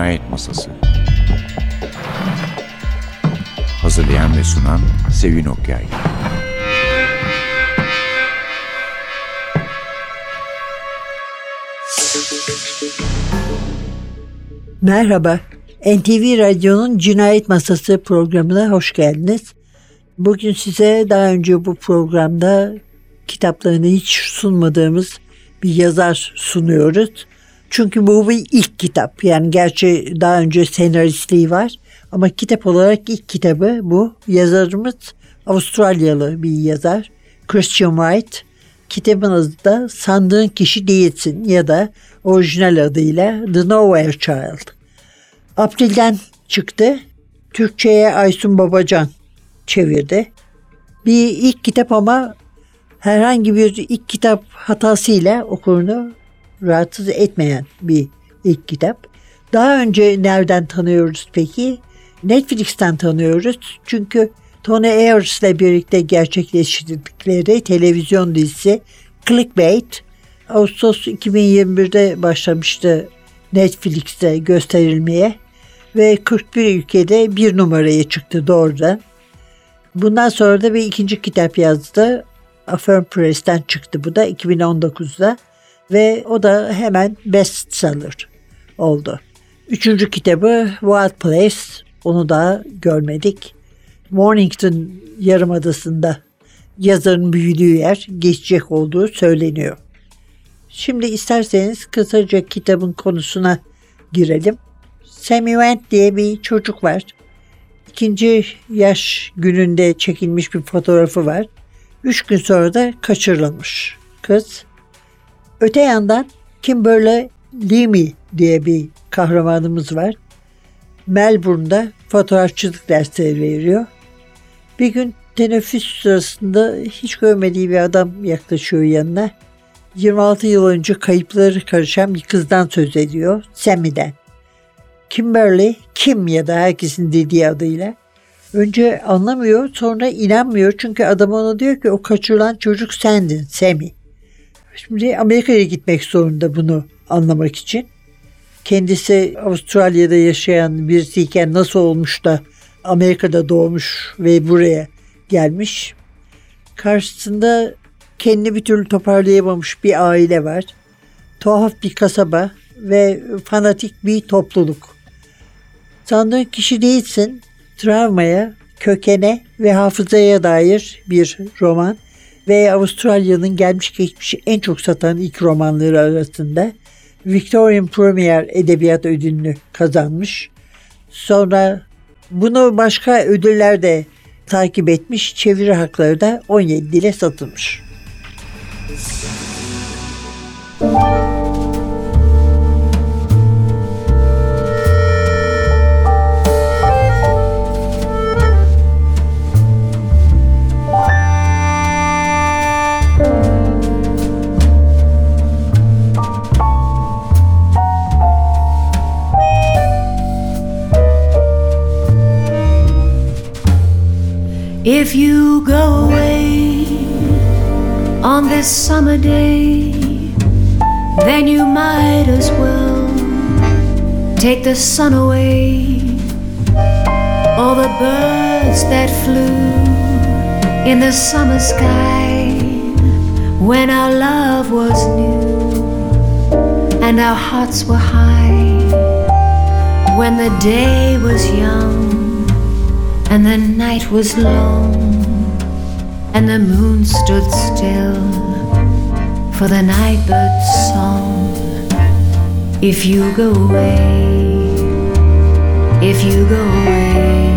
Cinayet Masası Hazırlayan ve sunan Sevin Okyay Merhaba, NTV Radyo'nun Cinayet Masası programına hoş geldiniz. Bugün size daha önce bu programda kitaplarını hiç sunmadığımız bir yazar sunuyoruz. Çünkü bu bir ilk kitap. Yani gerçi daha önce senaristliği var. Ama kitap olarak ilk kitabı bu. Yazarımız Avustralyalı bir yazar. Christian White. Kitabın adı da Sandığın Kişi Değilsin ya da orijinal adıyla The Nowhere Child. April'den çıktı. Türkçe'ye Aysun Babacan çevirdi. Bir ilk kitap ama herhangi bir ilk kitap hatasıyla okurunu rahatsız etmeyen bir ilk kitap. Daha önce nereden tanıyoruz peki? Netflix'ten tanıyoruz. Çünkü Tony Ayers ile birlikte gerçekleştirdikleri televizyon dizisi Clickbait Ağustos 2021'de başlamıştı Netflix'te gösterilmeye ve 41 ülkede bir numaraya çıktı doğrudan. Bundan sonra da bir ikinci kitap yazdı. Affirm Press'ten çıktı bu da 2019'da ve o da hemen bestseller oldu. Üçüncü kitabı Wild Place, onu da görmedik. Mornington Yarımadası'nda yazarın büyüdüğü yer geçecek olduğu söyleniyor. Şimdi isterseniz kısaca kitabın konusuna girelim. Sammy Wendt diye bir çocuk var. İkinci yaş gününde çekilmiş bir fotoğrafı var. Üç gün sonra da kaçırılmış kız. Öte yandan Kimberly Leamy diye bir kahramanımız var. Melbourne'da fotoğrafçılık dersleri veriyor. Bir gün teneffüs sırasında hiç görmediği bir adam yaklaşıyor yanına. 26 yıl önce kayıpları karışan bir kızdan söz ediyor. Sammy'den. Kimberly, Kim ya da herkesin dediği adıyla. Önce anlamıyor sonra inanmıyor çünkü adam ona diyor ki o kaçırılan çocuk sendin Sammy. Şimdi Amerika'ya gitmek zorunda bunu anlamak için. Kendisi Avustralya'da yaşayan birisiyken nasıl olmuş da Amerika'da doğmuş ve buraya gelmiş. Karşısında kendini bir türlü toparlayamamış bir aile var. Tuhaf bir kasaba ve fanatik bir topluluk. Sandığın kişi değilsin, travmaya, kökene ve hafızaya dair bir roman ve Avustralya'nın gelmiş geçmiş en çok satan ilk romanları arasında Victorian Premier Edebiyat Ödülünü kazanmış. Sonra bunu başka ödüller de takip etmiş. Çeviri hakları da 17 dile satılmış. If you go away on this summer day, then you might as well take the sun away. All the birds that flew in the summer sky when our love was new and our hearts were high, when the day was young and the night was long, and the moon stood still for the nightbird's song. If you go away, if you go away,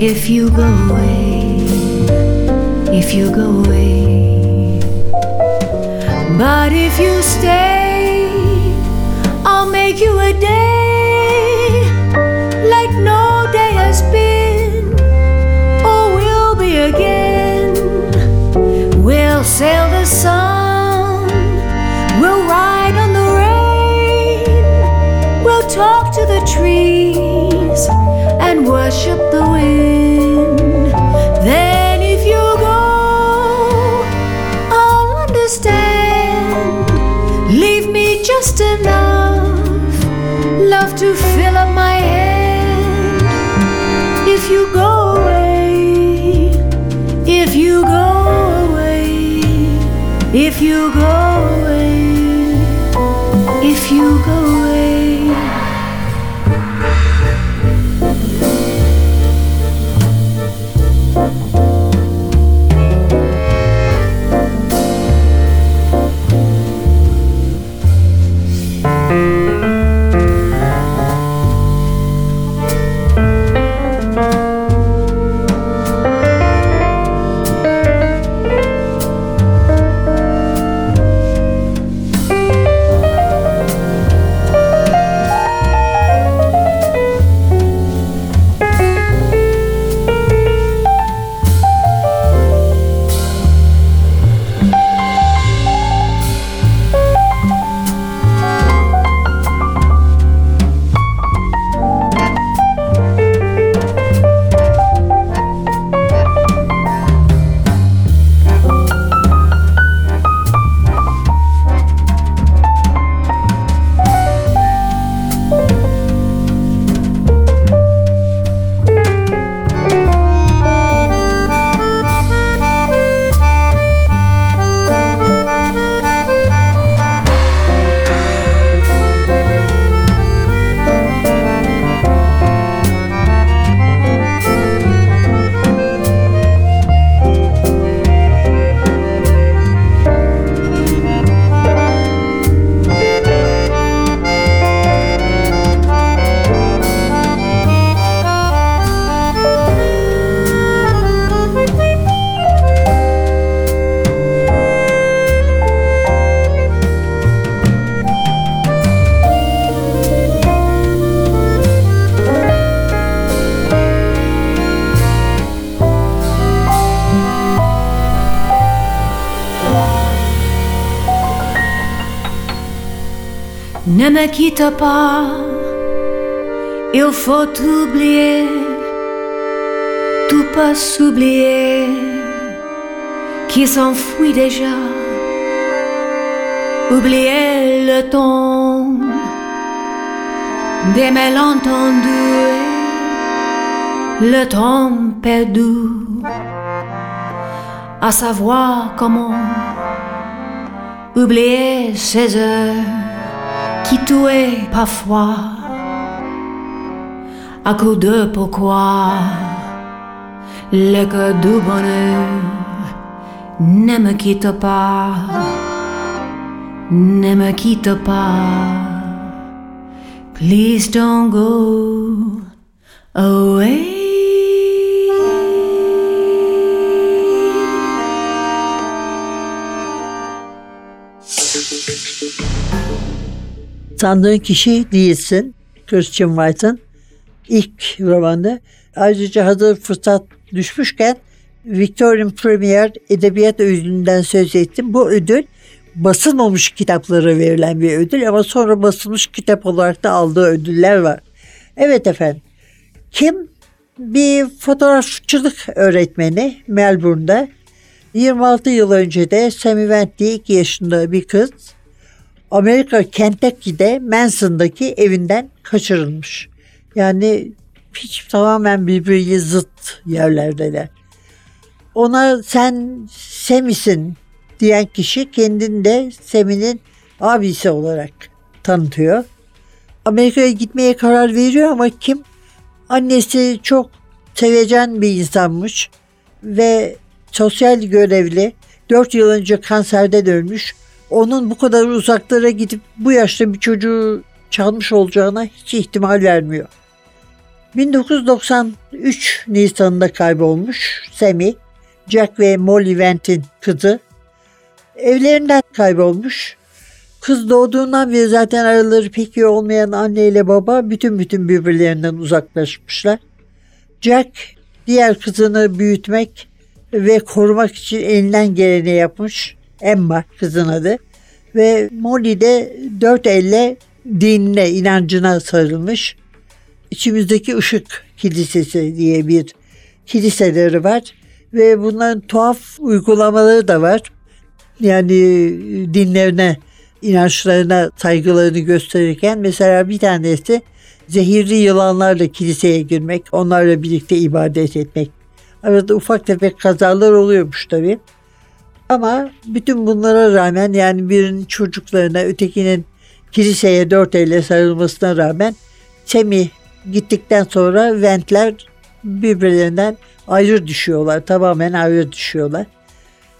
if you go away, if you go away. But if you stay, I'll make you a day trees and worship the wind. Quitte pas, il faut oublier, tout pas s'oublier, qui s'enfuit déjà. Oublier le temps des malentendus, le temps perdu, à savoir comment oublier ces heures qui parfois à coup de pourquoi le cœur du bonheur ne me quitte pas, ne me quitte pas. Please don't go away. Sandığın kişi değilsin. Christian White'ın ilk romanı. Ayrıca hazır fırsat düşmüşken Victorian Premier Edebiyat Ödülü'nden söz ettim. Bu ödül basılmamış kitaplara verilen bir ödül ama sonra basılmış kitap olarak da aldığı ödüller var. Evet efendim. Kim? Bir fotoğrafçılık öğretmeni Melbourne'da. 26 yıl önce de Sammy Wentley 2 yaşında bir kız Amerika Kentucky'de Manson'daki evinden kaçırılmış. Yani hiç tamamen birbiriyle zıt yerlerdeler. Ona sen Semi'sin diyen kişi kendini de Semi'nin abisi olarak tanıtıyor. Amerika'ya gitmeye karar veriyor ama kim? Annesi çok sevecen bir insanmış ve sosyal görevli 4 yıl önce kanserde dönmüş. Onun bu kadar uzaklara gidip bu yaşta bir çocuğu çalmış olacağına hiç ihtimal vermiyor. 1993 Nisan'da kaybolmuş Sammy, Jack ve Molly Went'in kızı. Evlerinden kaybolmuş. Kız doğduğundan beri zaten araları pek iyi olmayan anne ile baba bütün bütün birbirlerinden uzaklaşmışlar. Jack diğer kızını büyütmek ve korumak için elinden geleni yapmış. Emma kızın adı. Ve Molly de dört elle dinine, inancına sarılmış. İçimizdeki Işık Kilisesi diye bir kiliseleri var. Ve bunların tuhaf uygulamaları da var. Yani dinlerine inançlarına saygılarını gösterirken mesela bir tanesi zehirli yılanlarla kiliseye girmek, onlarla birlikte ibadet etmek. Arada ufak tefek kazalar oluyormuş tabii. Ama bütün bunlara rağmen yani birinin çocuklarına ötekinin kiliseye dört elle sarılmasına rağmen Semih gittikten sonra Ventler birbirlerinden ayrı düşüyorlar. Tamamen ayrı düşüyorlar.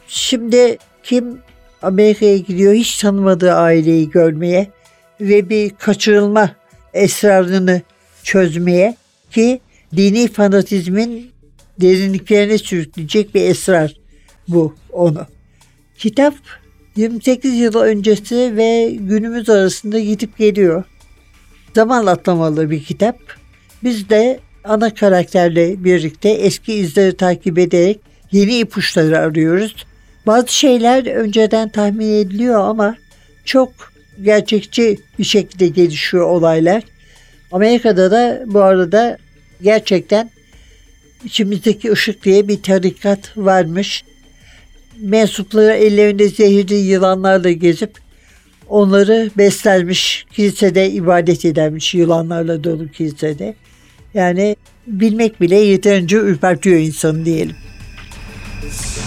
Şimdi kim Amerika'ya gidiyor hiç tanımadığı aileyi görmeye ve bir kaçırılma esrarını çözmeye ki dini fanatizmin derinliklerine sürükleyecek bir esrar bu onu. Kitap 28 yıl öncesi ve günümüz arasında gidip geliyor. Zaman atlamalı bir kitap. Biz de ana karakterle birlikte eski izleri takip ederek yeni ipuçları arıyoruz. Bazı şeyler önceden tahmin ediliyor ama çok gerçekçi bir şekilde gelişiyor olaylar. Amerika'da da bu arada gerçekten içimizdeki ışık diye bir tarikat varmış. Mensupları ellerinde zehirli yılanlarla gezip onları beslermiş. Kilisede ibadet edermiş yılanlarla dolu kilisede. Yani bilmek bile yeterince ürpertiyor insanı diyelim. Everything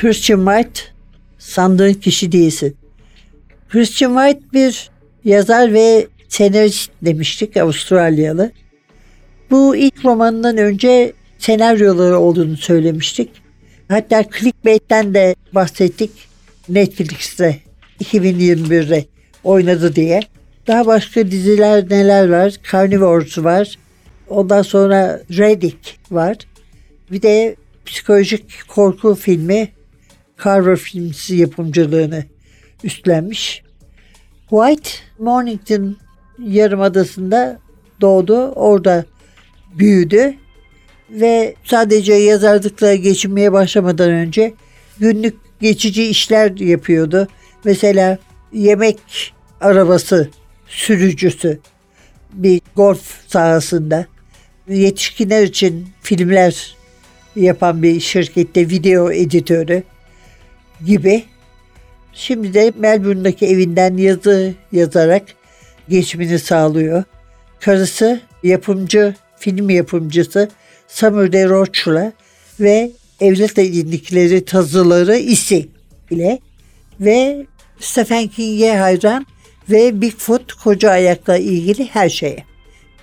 Christian White, sandığın kişi değilsin. Christian White bir yazar ve senarist demiştik Avustralyalı. Bu ilk romanından önce senaryoları olduğunu söylemiştik. Hatta Clickbait'ten de bahsettik. Netflix'te 2021'de oynadı diye. Daha başka diziler neler var? Carnivores var. Ondan sonra Reddick var. Bir de psikolojik korku filmi Carver Filmsi yapımcılığını üstlenmiş. White Mornington Yarımadası'nda doğdu. Orada büyüdü ve sadece yazarlıkla geçinmeye başlamadan önce günlük geçici işler yapıyordu. Mesela yemek arabası sürücüsü bir golf sahasında yetişkinler için filmler yapan bir şirkette video editörü gibi. Şimdi de Melbourne'daki evinden yazı yazarak geçimini sağlıyor. Karısı yapımcı, film yapımcısı Summer De Roch'la ve evlat edindikleri tazıları isi ile ve Stephen King'e hayran ve Bigfoot koca ayakla ilgili her şeye.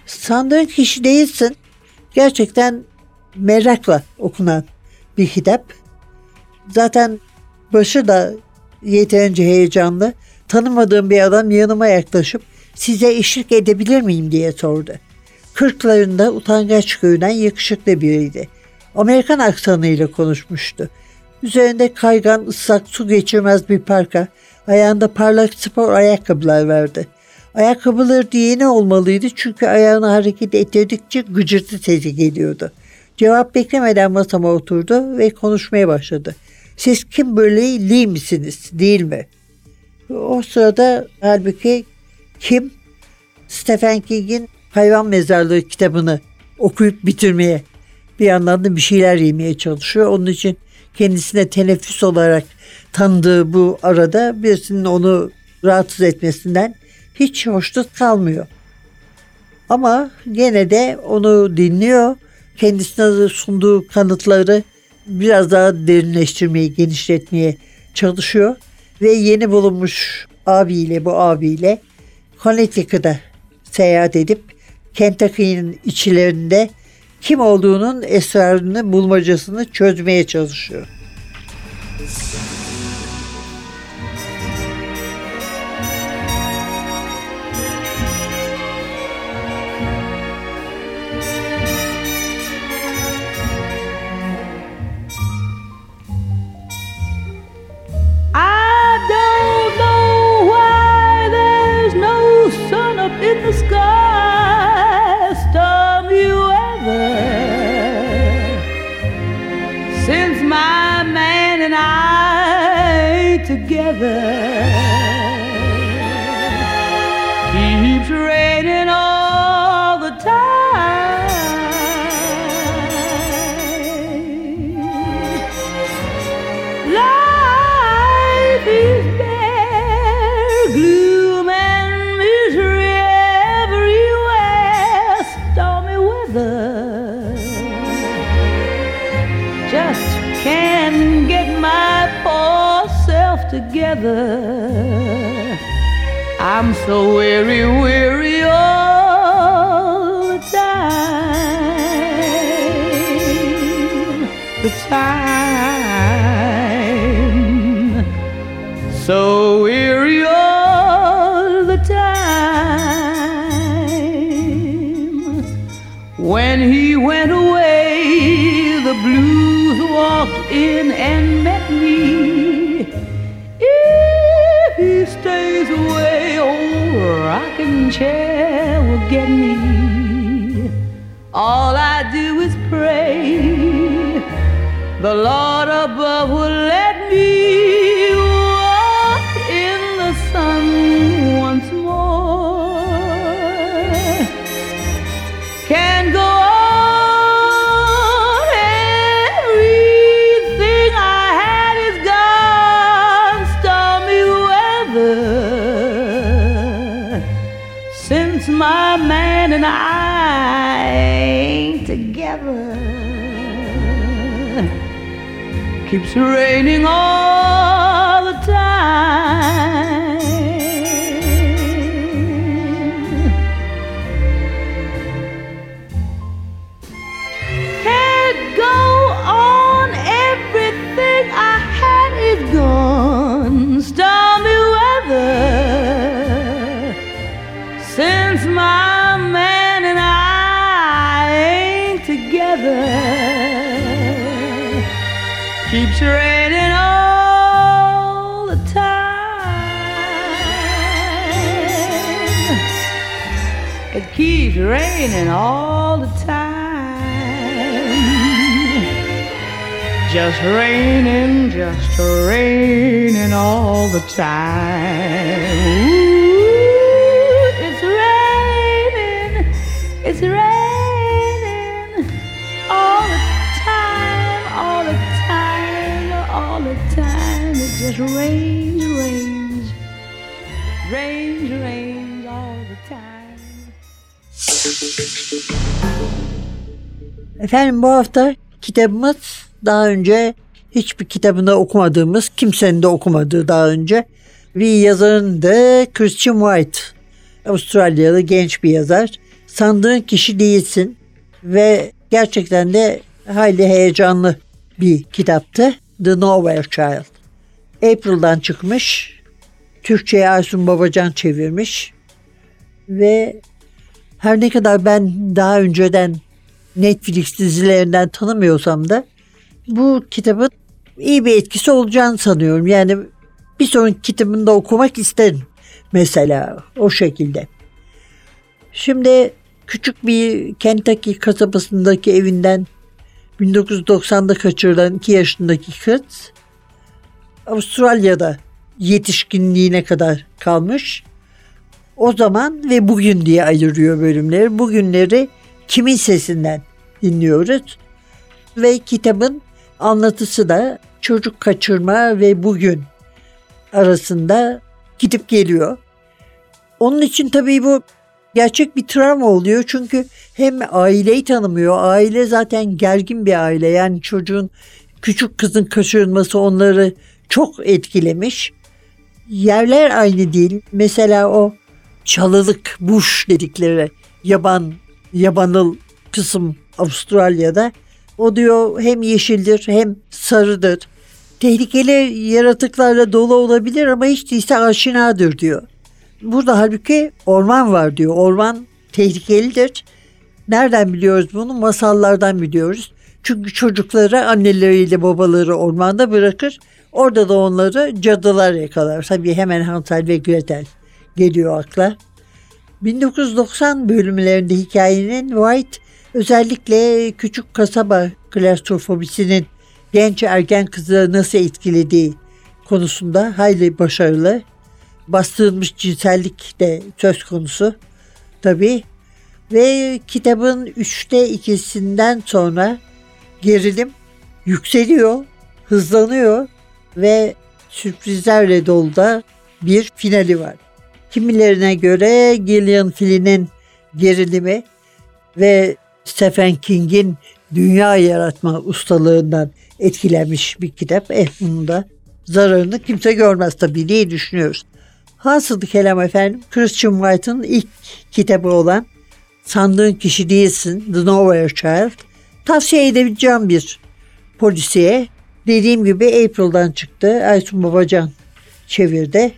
Sandığın kişi değilsin. Gerçekten merakla okunan bir kitap. Zaten başı da yeterince heyecanlı. Tanımadığım bir adam yanıma yaklaşıp size eşlik edebilir miyim diye sordu. Kırklarında utangaç görünen yakışıklı biriydi. Amerikan aksanıyla konuşmuştu. Üzerinde kaygan, ıslak, su geçirmez bir parka, ayağında parlak spor ayakkabılar vardı. Ayakkabıları diyeni olmalıydı çünkü ayağını hareket ettirdikçe gıcırtı sesi geliyordu. Cevap beklemeden masama oturdu ve konuşmaya başladı. Siz kim böyle Lee misiniz değil mi? O sırada halbuki kim Stephen King'in hayvan mezarlığı kitabını okuyup bitirmeye bir yandan da bir şeyler yemeye çalışıyor. Onun için kendisine teneffüs olarak tanıdığı bu arada birisinin onu rahatsız etmesinden hiç hoşnut kalmıyor. Ama gene de onu dinliyor. Kendisine sunduğu kanıtları biraz daha derinleştirmeye, genişletmeye çalışıyor. Ve yeni bulunmuş abiyle, bu abiyle Connecticut'a seyahat edip Kentucky'nin içlerinde kim olduğunun esrarını, bulmacasını çözmeye çalışıyor. The sky, together. I'm so weary, weary all the time. The time. So weary all the time. When he went away, the blues walked in and met me. Chair will get me. All I do is pray the Lord above will let man and I together. Keeps raining all Since my man and I ain't together, keeps raining all the time. It keeps raining all the time. Just raining, just raining all the time. Ooh. İt's raining all the time, all the time, all the time. It just rains, rains, rains, rains all the time. Efendim bu hafta kitabımız daha önce hiçbir kitabında okumadığımız, kimsenin de okumadığı daha önce bir yazarın da Christian White. Avustralyalı genç bir yazar. Sandığın kişi değilsin ve gerçekten de hayli heyecanlı bir kitaptı. The Nowhere Child. April'dan çıkmış. Türkçe'ye Aysun Babacan çevirmiş. Ve her ne kadar ben daha önceden Netflix dizilerinden tanımıyorsam da bu kitabın iyi bir etkisi olacağını sanıyorum. Yani bir sonraki kitabını da okumak isterim mesela o şekilde. Şimdi küçük bir Kentucky kasabasındaki evinden 1990'da kaçırılan 2 yaşındaki kız Avustralya'da yetişkinliğine kadar kalmış. O zaman ve bugün diye ayırıyor bölümleri. Bugünleri kimin sesinden dinliyoruz. Ve kitabın anlatısı da çocuk kaçırma ve bugün arasında gidip geliyor. Onun için tabii bu gerçek bir travma oluyor. Çünkü hem aileyi tanımıyor. Aile zaten gergin bir aile. Yani çocuğun küçük kızın kaçırılması onları çok etkilemiş. Yerler aynı değil. Mesela o çalılık buş dedikleri yaban yabanıl kısım Avustralya'da o diyor hem yeşildir hem sarıdır. Tehlikeli yaratıklarla dolu olabilir ama hiç değilse aşinadır diyor. Burada halbuki orman var diyor. Orman tehlikelidir. Nereden biliyoruz bunu? Masallardan biliyoruz. Çünkü çocukları anneleriyle babaları ormanda bırakır. Orada da onları cadılar yakalar. Tabii hemen Hansel ve Gretel geliyor akla. 1990 bölümlerinde hikayenin White özellikle küçük kasaba klostrofobisinin genç ergen kızı nasıl etkilediği konusunda hayli başarılı. Bastırılmış cinsellik de söz konusu tabii. Ve kitabın üçte ikisinden sonra gerilim yükseliyor, hızlanıyor ve sürprizlerle dolu da bir finali var. Kimilerine göre Gillian Flynn'in gerilimi ve Stephen King'in dünya yaratma ustalığından etkilenmiş bir kitap. Eh bunun da zararını kimse görmez tabii diye düşünüyoruz. Hasılı kelam efendim Christian White'ın ilk kitabı olan Sandığın Kişi Değilsin The Nowhere Child tavsiye edebileceğim bir polisiye. Dediğim gibi April'dan çıktı. Aysun Babacan çevirdi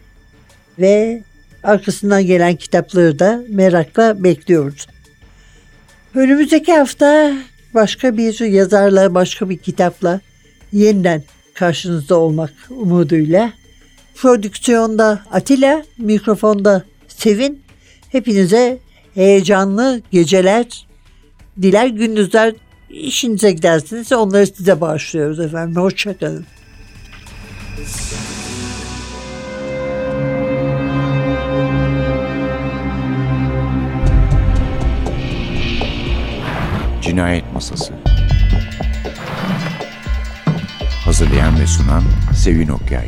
ve arkasından gelen kitapları da merakla bekliyoruz. Önümüzdeki hafta başka bir yazarla, başka bir kitapla yeniden karşınızda olmak umuduyla. Prodüksiyonda Atilla, mikrofonda Sevin. Hepinize heyecanlı geceler, diler gündüzler işinize gidersiniz. Onları size bağışlıyoruz efendim. Hoşçakalın. Cinayet Masası Hazırlayan ve sunan Sevin Okyay